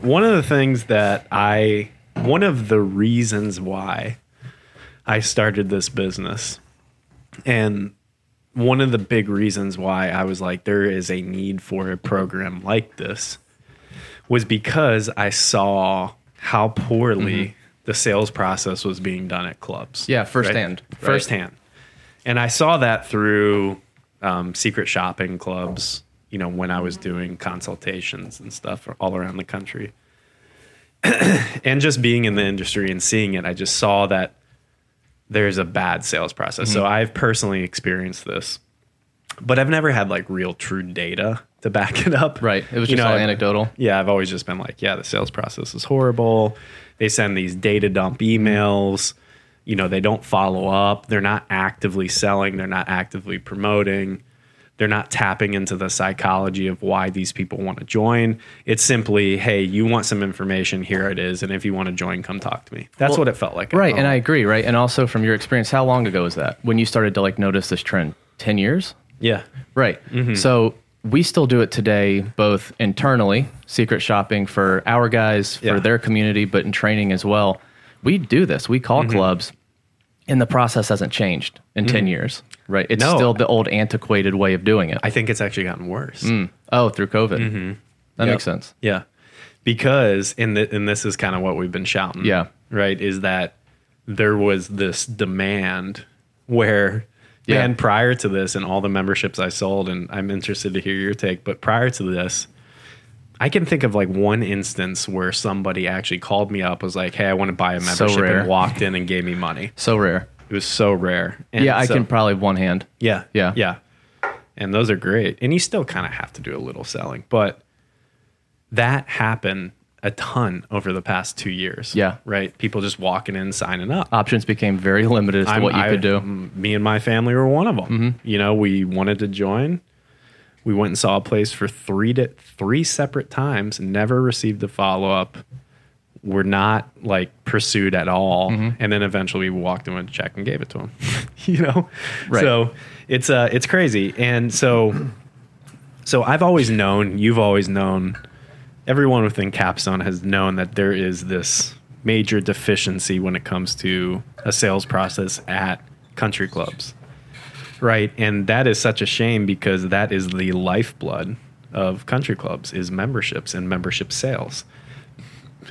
one of the things that I, one of the reasons why I started this business, and one of the big reasons why I was like, there is a need for a program like this was because I saw how poorly the sales process was being done at clubs. Mm-hmm. Yeah, firsthand, right? Firsthand. And I saw that through um, secret shopping clubs, you know, when I was doing consultations and stuff all around the country. and just being in the industry and seeing it, I just saw that there's a bad sales process. So mm-hmm. I've personally experienced this, but I've never had like real true data to back it up. Right. It was You just know, all anecdotal. Yeah, I've always just been like, yeah, the sales process is horrible. They send these data dump emails. You know, they don't follow up. They're not actively selling. They're not actively promoting. They're not tapping into the psychology of why these people want to join. It's simply, hey, you want some information, here it is. And if you want to join, come talk to me. That's Well, what it felt like. Right, and. I agree. Right, and also from your experience, how long ago was that when you started to like notice this trend? Ten years. yeah. Right. Mm-hmm. So we still do it today, both internally, secret shopping for our guys, for Yeah. their community, but in training as well. We do this. We Mm-hmm. call clubs, and the process hasn't changed in 10 years. Right. It's Mm-hmm. No. still the old antiquated way of doing it. I think it's actually gotten worse. oh, through COVID. That Mm-hmm. Yep. makes sense. Yeah, because and the, and this is kind of what we've been shouting. Yeah. right. Is that there was this demand where, Yeah. man, prior to this and all the memberships I sold, and I'm interested to hear your take. But prior to this, I can think of like one instance where somebody actually called me up, was like, "Hey, I want to buy a So membership," rare. and walked in and gave me money. So rare. It was so rare. And yeah, I so- can probably one hand. yeah. Yeah. Yeah. And those are great. And you still kind of have to do a little selling, but that happened a ton over the past two years. Yeah. Right. People just walking in, signing up. Options became very limited as to I'm- what you I- could do. Me and my family were one of them. Mm-hmm. You know, we wanted to join. We went and saw a place for three to three separate times, never received a follow up. We're not like pursued at all, Mm-hmm. and then eventually we walked in with a check and gave it to him. you know, Right. so it's uh it's crazy, and so so I've always known, you've always known, everyone within Capstone has known that there is this major deficiency when it comes to a sales process at country clubs. Right? And that is such a shame because that is the lifeblood of country clubs is memberships and membership sales.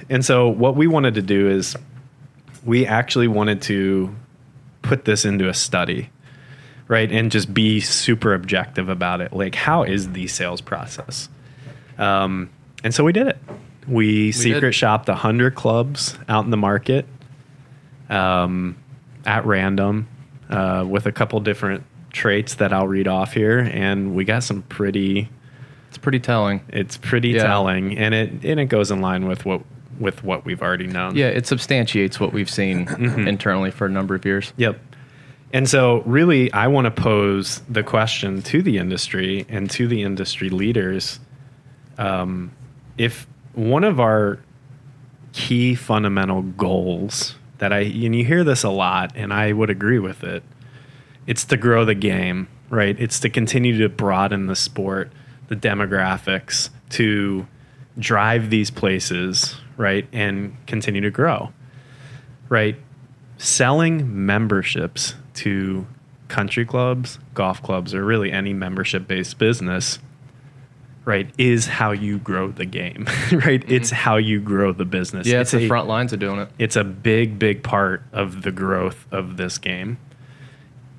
And so what we wanted to do is we actually wanted to put this into a study right and just be super objective about it like how is the sales process um, and so we did it we, secret did. shopped 100 clubs out in the market um, at random uh, with a couple different traits that i'll read off here and we got some pretty It's pretty telling. it's pretty Yeah. telling and it and it goes in line with what with what we've already known Yeah, it substantiates what we've seen Mm-hmm. internally for a number of years. Yep. And so, really, I want to pose the question to the industry and to the industry leaders um, if one of our key fundamental goals that I, and you hear this a lot, and I would agree with it, it's to grow the game, right? It's to continue to broaden the sport, the demographics, to drive these places, right? And continue to grow, right? selling memberships to country clubs, golf clubs, or really any membership based business, right, is how you grow the game, right? It's how you grow the business. Mm-hmm. Yeah, it's, a, the front lines of doing it. It's a big, big part of the growth of this game.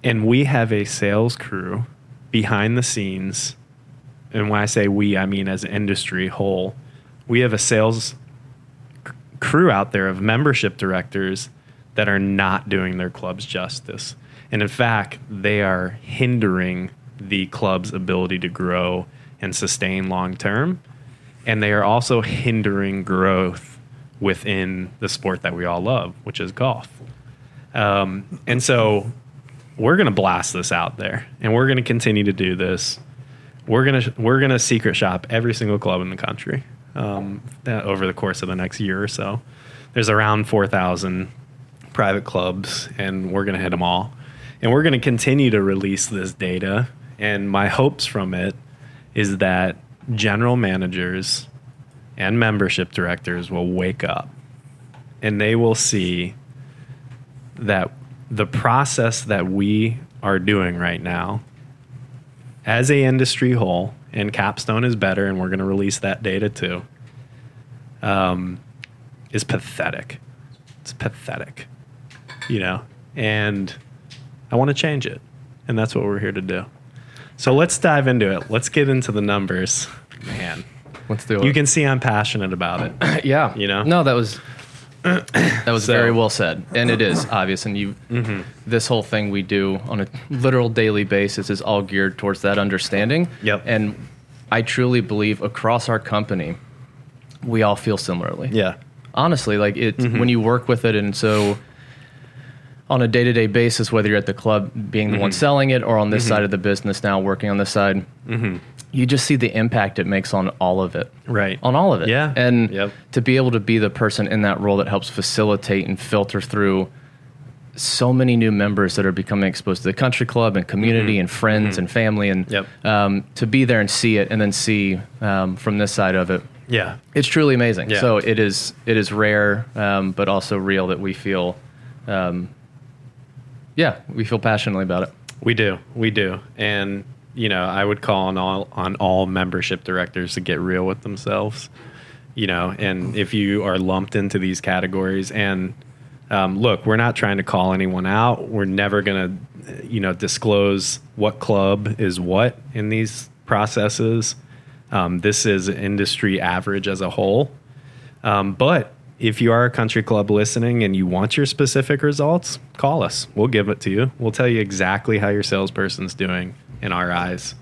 And we have a sales crew behind the scenes. And when I say we, I mean as an industry whole. We have a sales c- crew out there of membership directors that are not doing their clubs justice. And in fact, they are hindering the club's ability to grow and sustain long term. And they are also hindering growth within the sport that we all love, which is golf. Um, and so we're going to blast this out there and we're going to continue to do this. We're going to we're going to secret shop every single club in the country um, over the course of the next year or so. There's around 4,000 private clubs and we're going to hit them all. And we're going to continue to release this data and my hopes from it is that general managers and membership directors will wake up and they will see that the process that we are doing right now as a industry whole and capstone is better and we're going to release that data too um, is pathetic it's pathetic you know and i want to change it and that's what we're here to do so let's dive into it let's get into the numbers man Let's do it. you can see i'm passionate about it yeah. you know? No, that was that was So- very well said, and it is obvious. And you, mm-hmm. this whole thing we do on a literal daily basis is all geared towards that understanding. Yep. And I truly believe across our company, we all feel similarly. yeah honestly like it mm-hmm. when you work with it and so on a day-to-day basis whether you're at the club being the one mm-hmm. selling it or on this side of the business now working on this side you just see the impact it makes on all of it right on all of it Yeah. and Yep. to be able to be the person in that role that helps facilitate and filter through so many new members that are becoming exposed to the country club and community and friends and family and Yep. um, to be there and see it and then see um, from this side of it yeah it's truly amazing. Yeah. So it is it is rare, um, but also real that we feel, um, yeah, we feel passionately about it. We do, we do, and you know, I would call on all on all membership directors to get real with themselves. You know, and if you are lumped into these categories, and um, look, we're not trying to call anyone out. We're never going to, you know, disclose what club is what in these processes. Um, this is industry average as a whole. Um, but if you are a country club listening and you want your specific results, call us. We'll give it to you. We'll tell you exactly how your salesperson's doing in our eyes.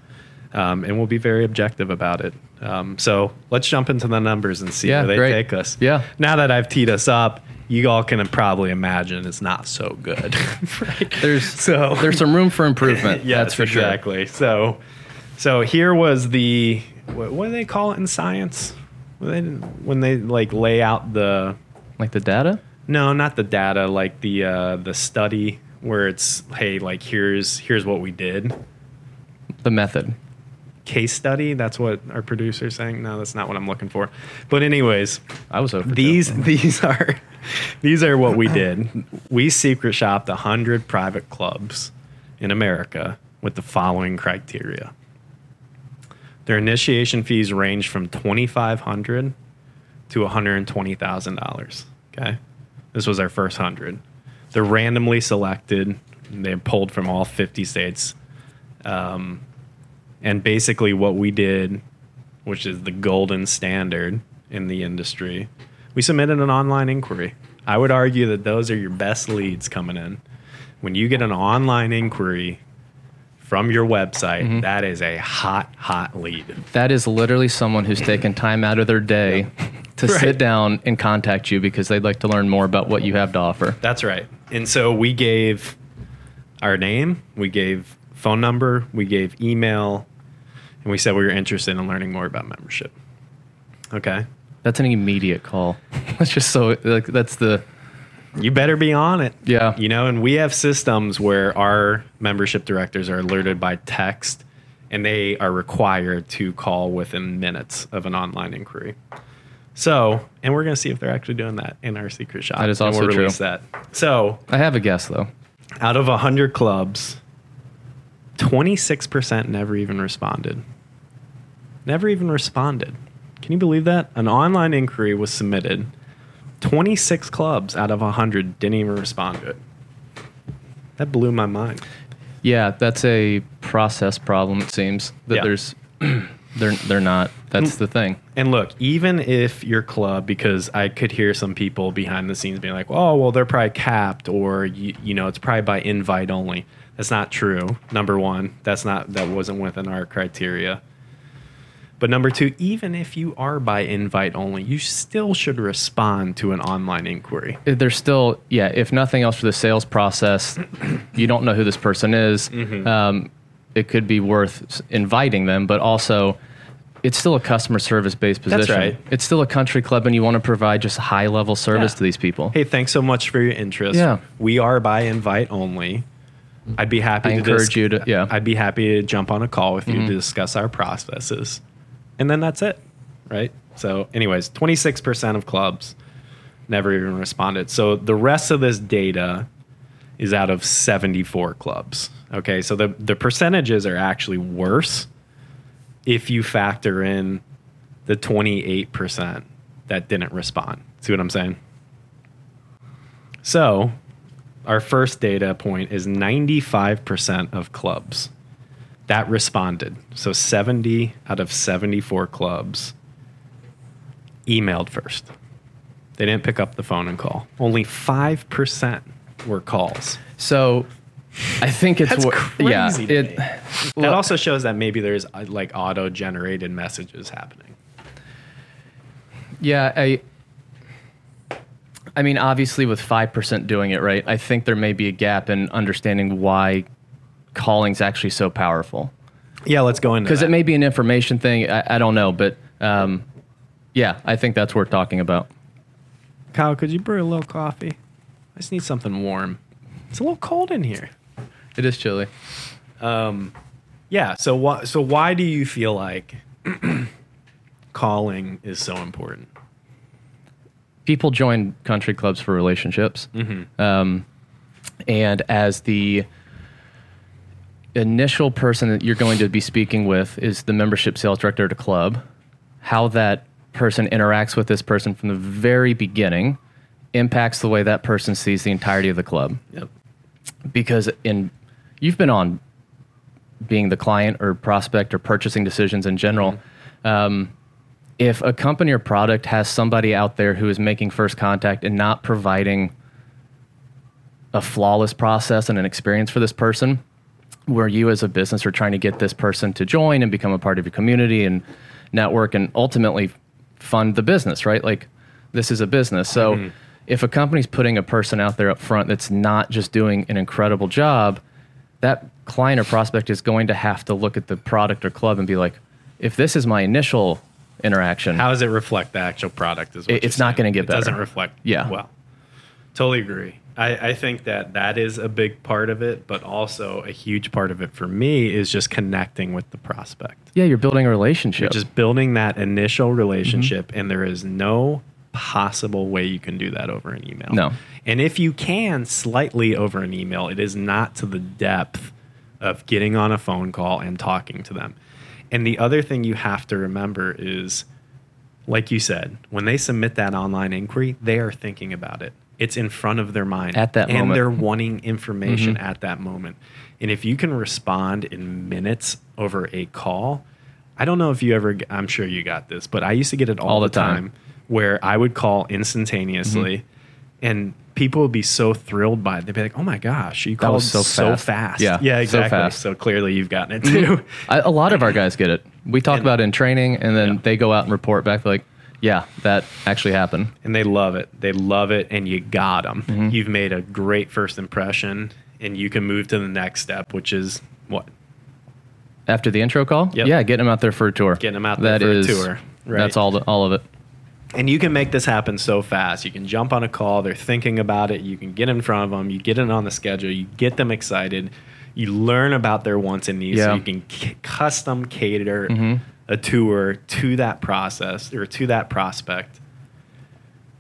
Um, and we'll be very objective about it. Um, so let's jump into the numbers and see Yeah, where they great. take us. Yeah. Now that I've teed us up, you all can probably imagine it's not so good. right? There's So- there's some room for improvement. yes, that's for sure. exactly. So, so here was the what, what do they call it in science? When they, when they like lay out the Like the data. no, not the data, like the uh, the study where it's hey, like here's here's what we did. The method. Case study. That's what our producer's saying. No, that's not what I'm looking for. But anyways, I was over these these are these are what we did. We secret shopped hundred private clubs in America with the following criteria. Their initiation fees range from twenty five hundred to one hundred and twenty thousand dollars. Okay, this was our first hundred. They're randomly selected. They're pulled from all fifty states, um, and basically what we did, which is the golden standard in the industry, we submitted an online inquiry. I would argue that those are your best leads coming in. When you get an online inquiry from your website, mm-hmm. that is a hot, hot lead. That is literally someone who's taken time out of their day to Right. sit down and contact you because they'd like to learn more about what you have to offer. That's right. And so we gave our name, we gave phone number, we gave email, and we said we were interested in learning more about membership. Okay. That's an immediate call. That's just so like that's the You better be on it. Yeah. You know, and we have systems where our membership directors are alerted by text and they are required to call within minutes of an online inquiry. So, and we're going to see if they're actually doing that in our secret shop. That is and also we'll true. release that. So, I have a guess though. out of 100 clubs, 26% never even responded. Never even responded. Can you believe that? An online inquiry was submitted. 26 clubs out of 100 didn't even respond to it. That blew my mind. Yeah, that's a process problem. It seems that Yeah. there's they're they're not. That's mm. the thing. And look, even if your club, because I could hear some people behind the scenes being like, "Oh, well, they're probably capped, or you, you know, it's probably by invite only." That's not true. Number one, that's not that wasn't within our criteria. But number two, even if you are by invite only, you still should respond to an online inquiry. There's still yeah. If nothing else for the sales process, you don't know who this person is. Mm-hmm. Um, it could be worth inviting them, but also. It's still a customer service based position. That's right. It's still a country club, and you want to provide just high level service Yeah. to these people. Hey, thanks so much for your interest. Yeah. we are by invite only. I'd be happy. I to encourage dis- you to- yeah. Mm-hmm. I'd be happy to jump on a call with you to discuss our processes, and then that's it, right? So, anyways, 26% of clubs never even responded. So the rest of this data is out of 74 clubs. Okay, so the, the percentages are actually worse if you factor in the 28% that didn't respond. See what I'm saying? So, our first data point is 95% of clubs that responded. So, 70 out of 74 clubs emailed first. They didn't pick up the phone and call. Only 5% were calls. So I think it's crazy yeah. It. That also shows that maybe there's uh, like auto generated messages happening. yeah. I I mean, obviously, with five percent doing it right, I think there may be a gap in understanding why calling's actually so powerful. Yeah, let's go into Because it may be an information thing. I, I don't know, but um, yeah, I think that's worth talking about. Kyle, could you brew a little coffee? I just need something warm. It's a little cold in here. It is chilly. Yeah. So why? So why do you feel like calling is so important? People join country clubs for relationships. Um, and as the initial person that you're going to be speaking with is the membership sales director at a club, how that person interacts with this person from the very beginning impacts the way that person sees the entirety of the club. Yep. Because in you've been on being the client or prospect or purchasing decisions in general. Um, if a company or product has somebody out there who is making first contact and not providing a flawless process and an experience for this person, where you as a business are trying to get this person to join and become a part of your community and network and ultimately fund the business, right? Like this is a business. So mm-hmm. if a company's putting a person out there up front that's not just doing an incredible job, that client or prospect is going to have to look at the product or club and be like, if this is my initial interaction, How does it reflect the actual product? Is it's not gonna get better. It doesn't better. reflect. Yeah. Well, totally agree. I, I think that that is a big part of it, but also a huge part of it for me is just connecting with the prospect. yeah, you're building a relationship. Just building that initial relationship, Mm-hmm. and there is no possible way you can do that over an email. No. And if you can slightly over an email, it is not to the depth of getting on a phone call and talking to them. And the other thing you have to remember is, like you said, when they submit that online inquiry, they are thinking about it. It's in front of their mind At that and moment. they're wanting information Mhm. at that moment. And if you can respond in minutes over a call, I don't know if you ever. I'm sure you got this, but I used to get it all, All the, the time. time. where I would call instantaneously, Mm-hmm. And people would be so thrilled by it. They'd be like, "Oh my gosh, you That called so so fast." fast!" Yeah, yeah, so exactly. fast. So clearly, you've gotten it too. I, a lot of our guys get it. We talk And- about it in training, and then Yeah. they go out and report back like, "Yeah, that actually happened." and they love it. They love it, and you got them. Mm-hmm. You've made a great first impression, and you can move to the next step, which is what After the intro call, Yep. yeah, getting them out there for a tour. Getting them out there That for a tour, right. That's all. The, all of it. And you can make this happen so fast. You can jump on a call. They're thinking about it. You can get in front of them. You get it on the schedule. You get them excited. You learn about their wants and needs. So you can c- custom cater Mhm. a tour to that process or to that prospect.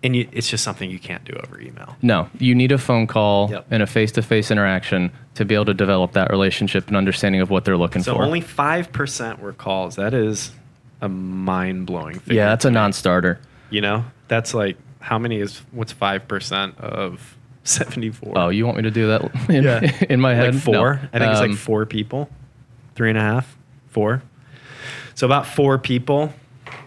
And you, it's just something you can't do over email. No, you need a phone call Yep. and a face-to-face interaction to be able to develop that relationship and understanding of what they're looking So for. So only five percent were calls. That is a mind blowing figure. yeah, that's a non-starter. You know, that's like how many is what's five percent of seventy four? Oh, you want me to do that in, Yeah. in my head? like four. No. I think it's Um, like four people, three and a half, four. So about four people.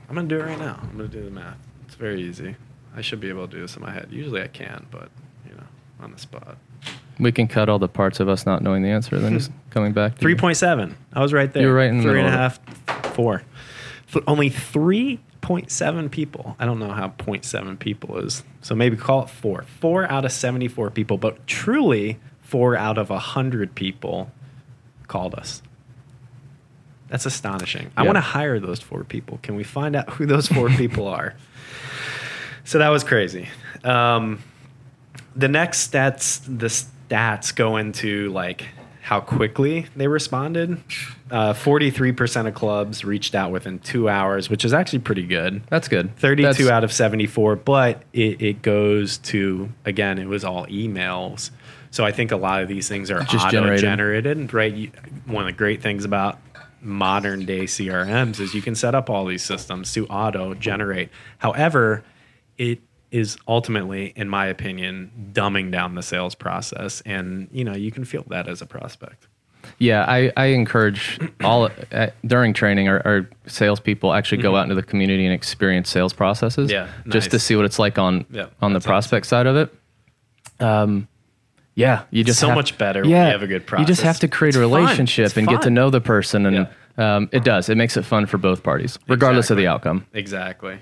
I'm gonna do it right now. I'm gonna do the math. It's very easy. I should be able to do this in my head. Usually I can, but you know, on the spot. We can cut all the parts of us not knowing the answer, then just coming back. To Three you. point. I was right there. You were right in the Three and a half, four. Th- only three point seven people. I don't know how 0.7 people is. So maybe call it four. Four out of seventy four people, but truly four out of hundred people called us. That's astonishing. I want to hire those four people. Can we find out who those four people are? So that was crazy. Um, the next stats, the stats go into like how quickly they responded. Uh, 43% of clubs reached out within two hours, which is actually pretty good. That's good. 32 That's- out of 74, but it, it goes to, again, it was all emails. So I think a lot of these things are Just auto generated. right? You, one of the great things about modern day CRMs is you can set up all these systems to auto generate. However, it is ultimately, in my opinion, dumbing down the sales process. And, you know, you can feel that as a prospect. Yeah, I, I encourage all uh, during training our, our salespeople actually go out into the community and experience sales processes. Yeah, just to see what it's like on Yeah, on the prospect side of it. Um, yeah, you just So have- much better when you have a good You just have to create a It's fun. relationship and get to know the person, and um, it does. It makes it fun for both parties, regardless of the outcome. Exactly.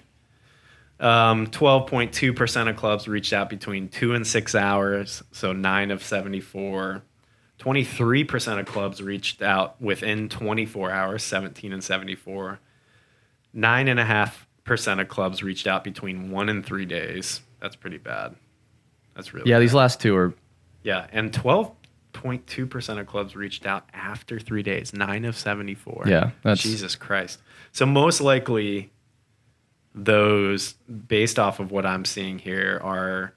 Um, 12.2% of clubs reached out between two and six hours, so nine of 74. 23% of clubs reached out within 24 hours, 17 and 74. 9.5% of clubs reached out between one and three days. That's pretty bad. That's really Yeah, bad. these last two are Yeah, and 12.2% of clubs reached out after three days, nine of 74. Yeah, that's- Jesus Christ. So, most likely, those, based off of what I'm seeing here, are,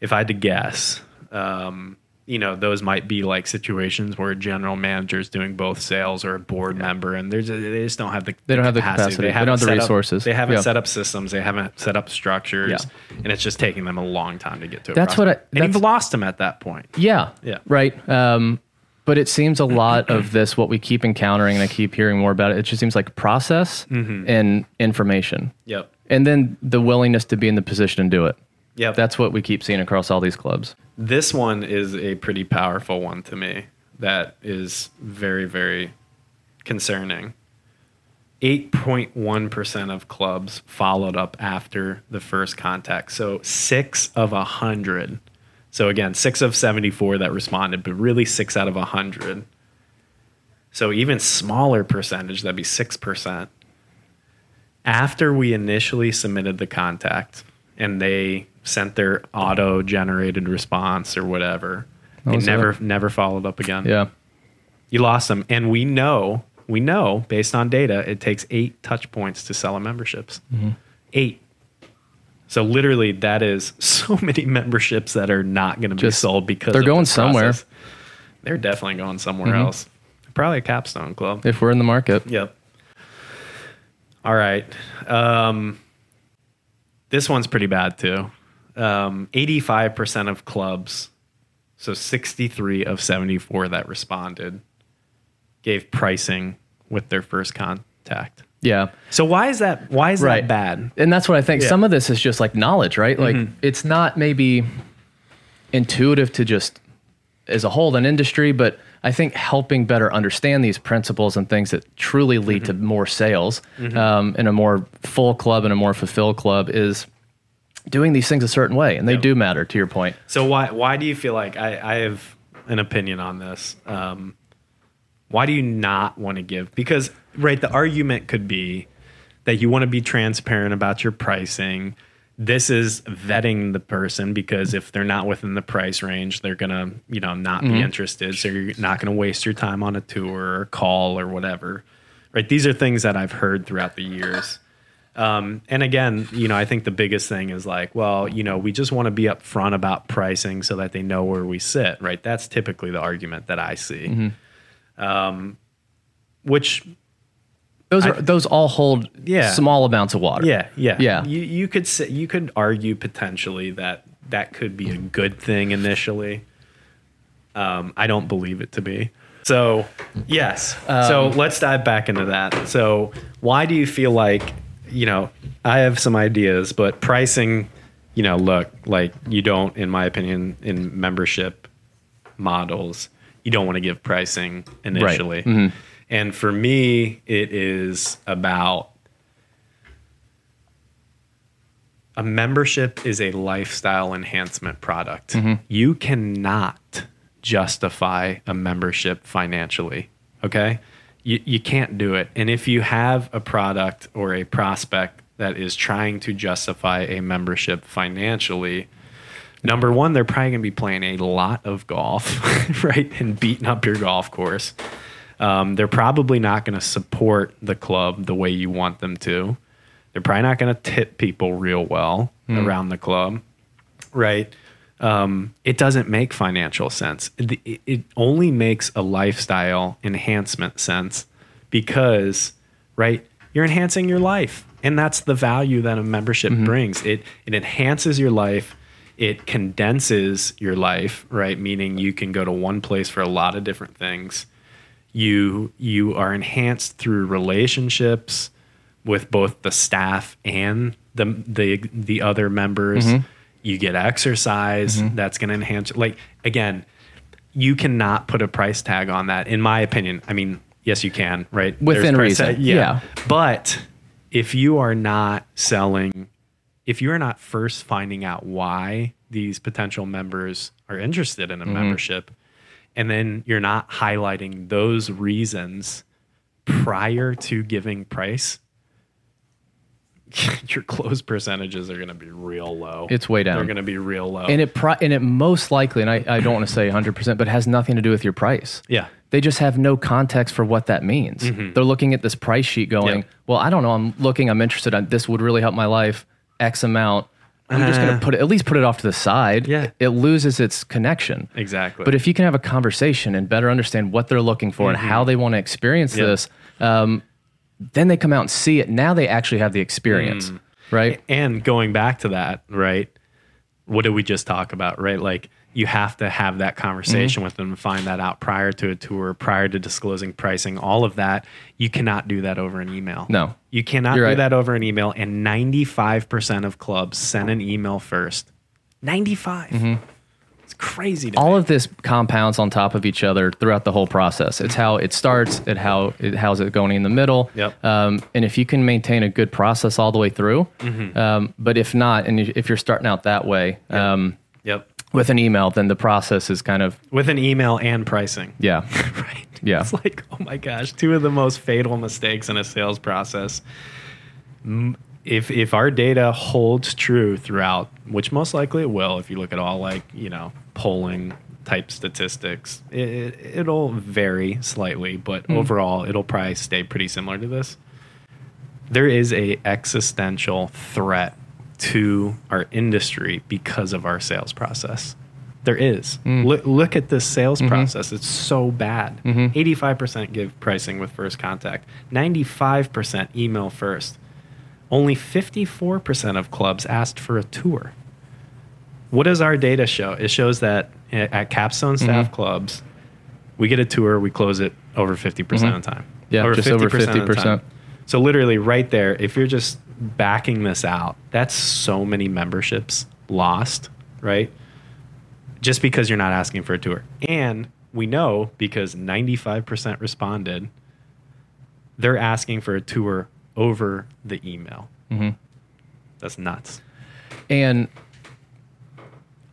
if I had to guess, um, you know, those might be like situations where a general manager is doing both sales or a board member, and there's a, they just don't have the They don't have the capacity. They don't haven't the set up- resources. they haven't Yeah. set up systems. They haven't set up structures, Yeah. and it's just taking them a long time to get to. A That's what I- prospect. and that's- you've lost them at that point. Yeah. Yeah. Right. Um, but it seems a lot of this, what we keep encountering, and I keep hearing more about it, it just seems like process Mm-hmm. and information. Yep. And then the willingness to be in the position and do it. Yep. That's what we keep seeing across all these clubs. This one is a pretty powerful one to me that is very, very concerning. 8.1% of clubs followed up after the first contact. So six of a 100. So again, six of 74 that responded, but really six out of a 100. So even smaller percentage, that'd be 6%. After we initially submitted the contact and they sent their auto generated response or whatever, they never it? never followed up again. Yeah. You lost them. And we know, we know based on data, it takes eight touch points to sell a memberships. Mm-hmm. Eight. So literally that is so many memberships that are not going to be Just- sold because they're of going this somewhere. process. They're definitely going somewhere Mm-hmm. else. Probably a capstone club. If we're in the market. Yep. All right. Um, this one's pretty bad too. Um, 85% of clubs, so 63 of 74 that responded, gave pricing with their first contact. Yeah. So why is that? Why is Right. that bad? And that's what I think. Yeah. Some of this is just like knowledge, right? Like Mm-hmm. it's not maybe intuitive to just as a whole an industry, but I think helping better understand these principles and things that truly lead Mm-hmm. to more sales um, in a more full club and a more fulfilled club is doing these things a certain way, and they Yeah. do matter. To your point, So why why do you feel like I, I have an opinion on this? Um, why do you not want to give? Because right, the argument could be that you want to be transparent about your pricing. This is vetting the person because if they're not within the price range, they're gonna you know not be interested. So you're not gonna waste your time on a tour or call or whatever. Right? These are things that I've heard throughout the years. Um, and again, you know, I think the biggest thing is like, well, you know, we just want to be upfront about pricing so that they know where we sit, right? That's typically the argument that I see. Um, which, those I- are those all hold Yeah. small amounts of water. yeah, yeah, Yeah. You you could say, you could argue potentially that that could be a good thing initially. Um, I don't believe it to be. So yes. so let's dive back into that. So why do you feel like you know I have some ideas, but pricing, you know, look like you don't, in my opinion, in membership models, you don't want to give pricing initially. Mm-hmm. And for me, it is about a membership is a lifestyle enhancement product. Mm-hmm. You cannot justify a membership financially. Okay. You, you can't do it. And if you have a product or a prospect that is trying to justify a membership financially, number one, they're probably going to be playing a lot of golf, right? And beating up your golf course. Um, they're probably not going to support the club the way you want them to. They're probably not going to tip people real well around the club, right? Um, it doesn't make financial sense. It, it- it only makes a lifestyle enhancement sense because, right, you're enhancing your life. And that's the value that a membership brings. It, it enhances your life. It condenses your life, right? Meaning you can go to one place for a lot of different things. You you are enhanced through relationships with both the staff and the the the other members. Mm-hmm. You get exercise mm-hmm. that's going to enhance like again you cannot put a price tag on that in my opinion. I mean yes you can right? Within reason, tag- yeah. but if you are not selling if you are not first finding out why these potential members are interested in a membership and then you're not highlighting those reasons prior to giving price your close percentages are going to be real low It's way down. they're going to be real low and it pri- and it most likely, and I, I don't want to say 100%, but has nothing to do with your price. yeah They just have no context for what that means. They're looking at this price sheet going, Mm-hmm. Yeah. well, I don't know. I'm looking, I'm interested. in This would really help my life. X amount. I'm just going Uh, to put it, at least put it off to the side. Yeah. It loses its connection. exactly But if you can have a conversation and better understand what they're looking for and how they want to experience Mm-hmm. This, um, then they come out and see it. Now they actually have the experience, Mm. right? and going back to that right what did we just talk about right like you have to have that conversation Mm-hmm. with them and find that out prior to a tour prior to disclosing pricing all of that you cannot do that over an email No. you cannot You're do right. that over an email and 95% of clubs send an email first 95 it's crazy to Mm-hmm. all me. of this compounds on top of each other throughout the whole process. It's how it starts, it how it how's it going in the middle. Yep. Um, and if you can maintain a good process all the way through, Mm-hmm. um, but if not, and if you're starting out that way um, yep with an email, then the process is kind of with an email and pricing yeah, right? Yeah. It's like, oh my gosh, two of the most fatal mistakes in a sales process. If if our data holds true throughout, which most likely it will, if you look at all like you know polling type statistics, it, it, it'll vary slightly, but hmm. overall it'll probably stay pretty similar to this. There is a existential threat to our industry because of our sales process. There is. Mm. Look, look at this sales mm-hmm. process. It's so bad. Mm-hmm. 85% give pricing with first contact, 95% email first. Only 54% of clubs asked for a tour. What does our data show? It shows that at Capstone mm-hmm. staff clubs, we get a tour, we close it over 50% of the time. Yeah, just over the 50%. time. So literally right there, if you're just backing this out, that's so many memberships lost, right? Just because you're not asking for a tour. And we know because 95% responded, they're asking for a tour over the email. Mm-hmm. That's nuts. And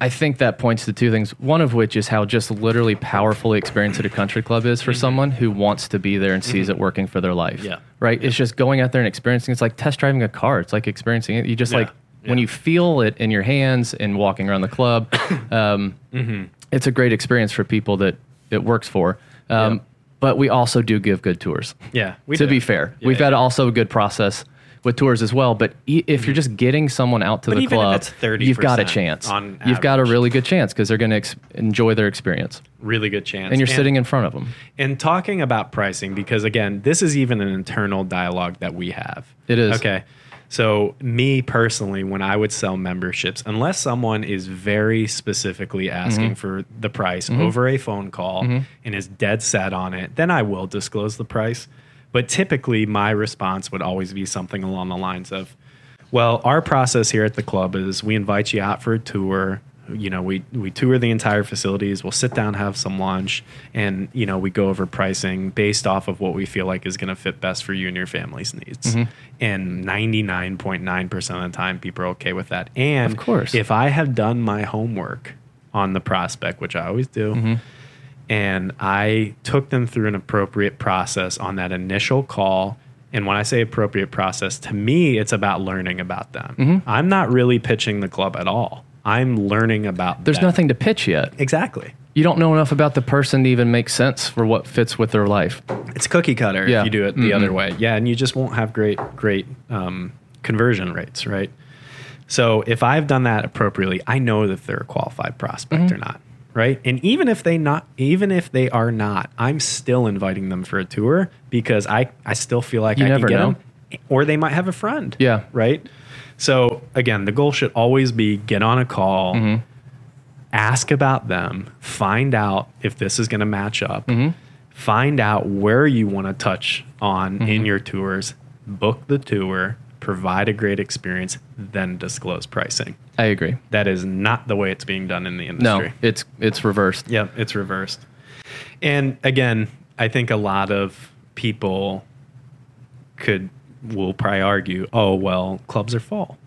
I think that points to two things. One of which is how just literally powerful the experience at a country club is for someone who wants to be there and sees it working for their life. Mm-hmm. Yeah. Right? It's just going out there and experiencing. It's like test driving a car. It's like experiencing it. You just Yeah. like when you feel it in your hands and walking around the club, um, Mm-hmm. it's a great experience for people that it works for. Um, Yeah. But we also do give good tours Yeah. We to do. be fair. Yeah, We've yeah. had also a good process with tours as well. But e- if you're mm-hmm. just getting someone out to But the club, it's 30% you've got a chance. on You've got a really good chance because they're going to ex- enjoy their experience, really good chance. and you're sitting in front of them. and talking about pricing because again this is even an internal dialogue that we have It is. okay so me personally when i would sell memberships unless someone is very specifically asking mm-hmm. for the price mm-hmm. over a phone call and is dead set on it then i will disclose the price but typically my response would always be something along the lines of well, our process here at the club is we invite you out for a tour. You know, we we tour the entire facilities. We'll sit down, have some lunch, and you know, we go over pricing based off of what we feel like is going to fit best for you and your family's needs. Mm-hmm. And ninety nine point nine percent of the time, people are okay with that. And Of course. if I have done my homework on the prospect, which I always do, mm-hmm. And I took them through an appropriate process on that initial call. And when I say appropriate process, to me, it's about learning about them. I'm not really pitching the club at all. I'm learning about. There's them. nothing to pitch yet. exactly. You don't know enough about the person to even make sense for what fits with their life. It's cookie cutter Yeah. if you do it the Mhm. other way. Yeah, and you just won't have great great um, conversion rates, right? So if I've done that appropriately, I know that they're a qualified prospect Mm-hmm. or not, right? And even if they not, even if they are not, I'm still inviting them for a tour because I I still feel like You I never can get know. them, or they might have a friend. Yeah. right. So again, the goal should always be get on a call. Mm-hmm. Ask about them, find out if this is going to match up, Mm-hmm. find out where you want to touch on Mm-hmm. in your tours, book the tour, provide a great experience, then disclose pricing. I agree. That is not the way it's being done in the industry. No, it's it's reversed. Yep, it's reversed. And again, I think a lot of people could will probably argue, "Oh, well, clubs are full."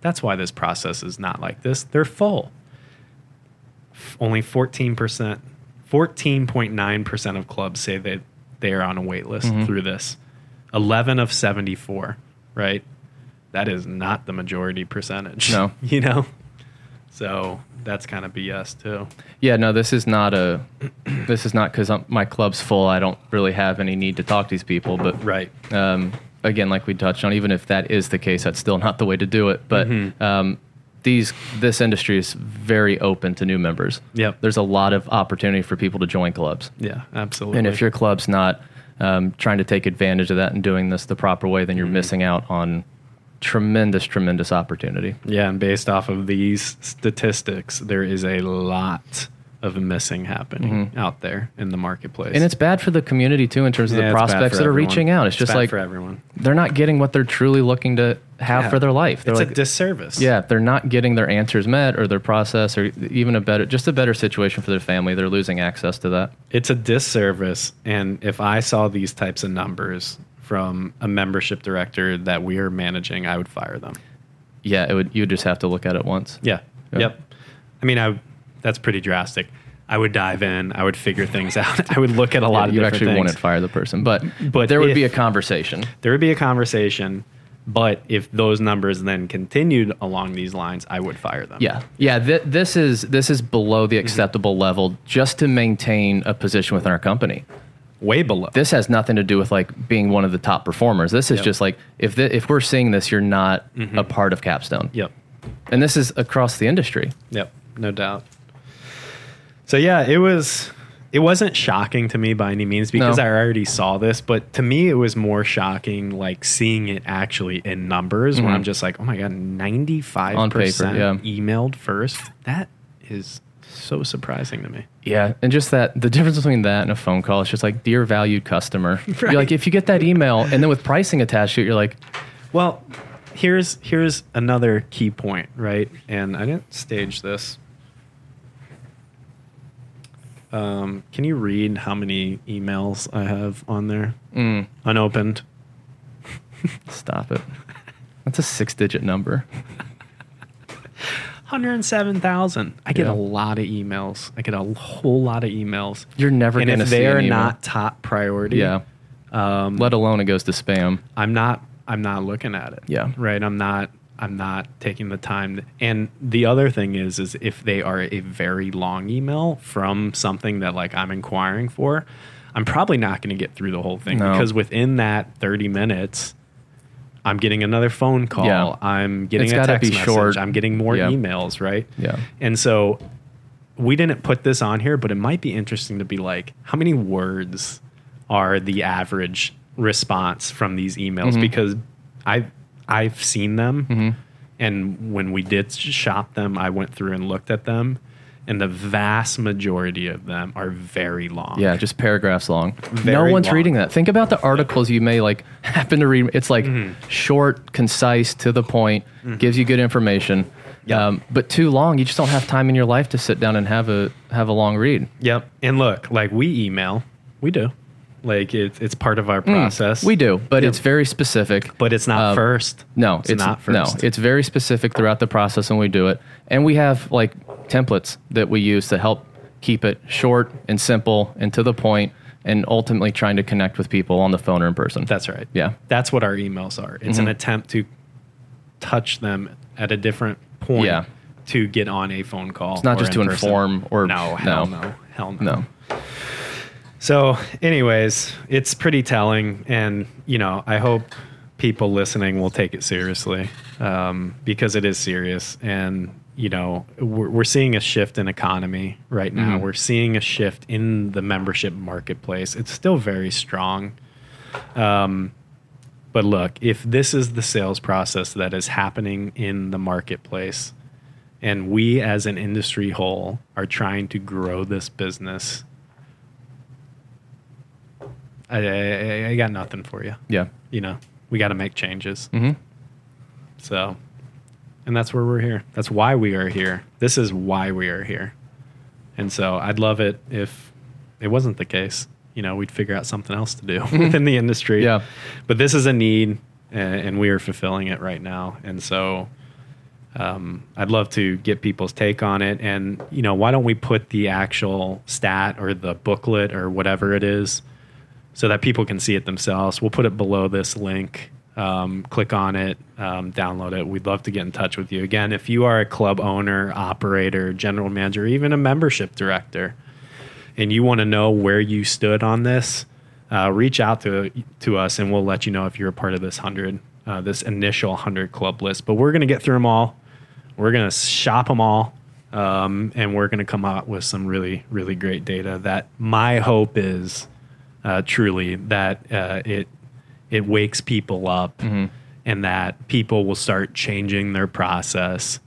That's why this process is not like this. They're full. Only 14%, 14.9% of clubs say that they are on a wait list Mm-hmm. through this. 11 of 74, right? That is not the majority percentage. No. You know? So that's kind of BS too. Yeah, no, this is not a. This is not because my club's full. I don't really have any need to talk to these people. But Right. um, again, like we touched on, even if that is the case, that's still not the way to do it. But Mm-hmm. um, these this industry is very open to new members. Yep. There's a lot of opportunity for people to join clubs, Yeah, absolutely. and if your club's not um, trying to take advantage of that and doing this the proper way, then you're Mm-hmm. missing out on tremendous, tremendous opportunity. yeah, and based off of these statistics, there is a lot of missing happening out there in the marketplace. Mm-hmm. And it's bad for the community too, in terms of Yeah, the prospects that are everyone. reaching out. It's, just bad like for everyone. they're not getting what they're truly looking to have Yeah. for their life. They're It's like, a disservice. yeah, they're not getting their answers met or their process or even a better, just a better situation for their family. They're losing access to that. it's a disservice. And if I saw these types of numbers from a membership director that we are managing, I would fire them. Yeah, it would. You would just have to look at it once. Yeah. Yeah. Yep. I mean, I that's pretty drastic. I would dive in. I would figure things out. I would look at a lot of you actually things. wouldn't fire the person, but But there would be a conversation. there would be a conversation. But if those numbers then continued along these lines, I would fire them. Yeah, yeah. Th- this is this is below Mm-hmm. the acceptable level just to maintain a position within our company. Way below. this has nothing to do with like being one of the top performers. This is Yep. just like if the, if we're seeing this, you're not a part of Capstone, Yep. and this is across the industry. Yep, no doubt. So yeah, it was it wasn't shocking to me by any means because No. I already saw this, but to me it was more shocking like seeing it actually in numbers where I'm just like, "Oh my god, 95% Mm-hmm. Paper, yeah. emailed first. That is so surprising to me. Yeah, and just that the difference between that and a phone call is just like dear valued customer. Right. You're like if you get that email and then with pricing attached to it, you're like, Well, here's here's another key point, right? And I didn't stage this. Um, can you read how many emails I have on there mm, unopened? stop it. That's a six digit number. 107,000. I get Yeah. a lot of emails. I get a whole lot of emails. You're never going to if see they're not top priority, yeah. um, Let alone it goes to spam. I'm not I'm not looking at it. Yeah. Right. I'm not I'm not taking the time. And the other thing is is if they are a very long email from something that like I'm inquiring for, I'm probably not going to get through the whole thing No. because within that 30 minutes I'm getting another phone call. Yeah. I'm getting It's a text message. short. I'm getting more Yeah. emails, right? Yeah. And so we didn't put this on here, but it might be interesting to be like, how many words are the average response from these emails? Mm-hmm. Because I I've seen them, and when we did shop them, I went through and looked at them, and the vast majority of them are very long. Yeah, just paragraphs long. no one's long. reading that. Think about the articles you may like happen to read. It's like Mm-hmm. short, concise, to the point, gives you good information. Yep. Um, but too long, you just don't have time in your life to sit down and have a have a long read. Yep. And look, like we email, we do, like it's it's part of our process. Mm, We do, but it's very specific. but it's not Uh, first. No, it's, not No, it's very specific throughout the process when we do it, and we have like templates that we use to help keep it short and simple and to the point, and ultimately trying to connect with people on the phone or in person. That's right. Yeah. Mm-hmm. That's what our emails are. It's an attempt to touch them at a different point Yeah. to get on a phone call. It's not just to inform or no, hell no, hell no. no. So, anyways, it's pretty telling, and you know, I hope people listening will take it seriously um, because it is serious, and you know, we're, we're seeing a shift in economy right now. Mhm. We're seeing a shift in the membership marketplace. It's still very strong. Um, but look, if this is the sales process that is happening in the marketplace, and we as an industry whole are trying to grow this business, I, I, I got nothing for you. Yeah. You know, we got to make changes. hmm So, and that's where we're here. That's why we are here. This is why we are here. And so I'd love it if it wasn't the case. You know, we'd figure out something else to do within the industry. Yeah. But this is a need, a- and we are fulfilling it right now. And so um, I'd love to get people's take on it. And, you know, why don't we put the actual stat or the booklet or whatever it is so that people can see it themselves? We'll put it below this link. Um, click on it, um, download it. We'd love to get in touch with you. Again, if you are a club owner, operator, general manager, even a membership director, and you want to know where you stood on this, uh, reach out to to us, and we'll let you know if you're a part of this hundred, uh, this initial hundred club list. But we're going to get through them all. We're going to shop them all, um, and we're going to come out with some really, really great data. That my hope is uh, truly that uh, it it wakes people up, and that people will start changing their process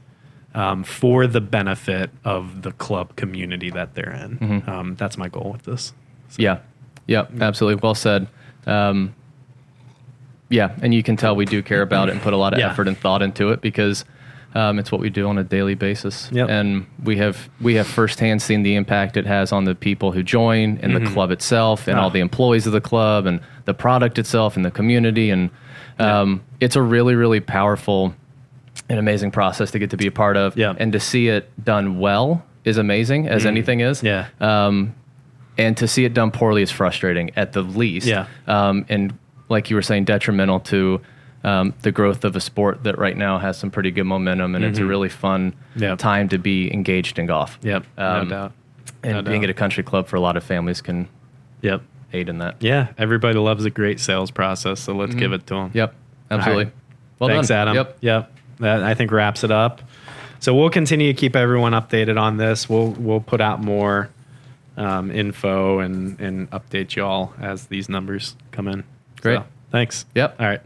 um, for the benefit of the club community that they're in. Um, that's my goal with this. Yeah. Yeah. Absolutely. Well said. Um, yeah, and you can tell we do care about it and put a lot of Yeah. effort and thought into it because um, it's what we do on a daily basis. Yep. And we have we have firsthand seen the impact it has on the people who join and the club itself and Ah. all the employees of the club and the product itself and the community and um, it's a really really powerful and amazing process to get to be a part of. Yeah. And to see it done well is amazing as anything is. Yeah. Um, and to see it done poorly is frustrating at the least. Yeah. Um, and like you were saying, detrimental to um, the growth of a sport that right now has some pretty good momentum, and it's a really fun Mm-hmm. Yep. time to be engaged in golf. Yep, Um, no doubt. And No being doubt. at a country club for a lot of families can Yep. aid in that. Yeah, everybody loves a great sales process, so let's give it to them. Yep. Absolutely. Right. Well Thanks, done. Adam. Yep. Yep. That I think wraps it up. So we'll continue to keep everyone updated on this. We'll we'll put out more um, info and and update you all as these numbers come in. Great. So, thanks. Yep. All right.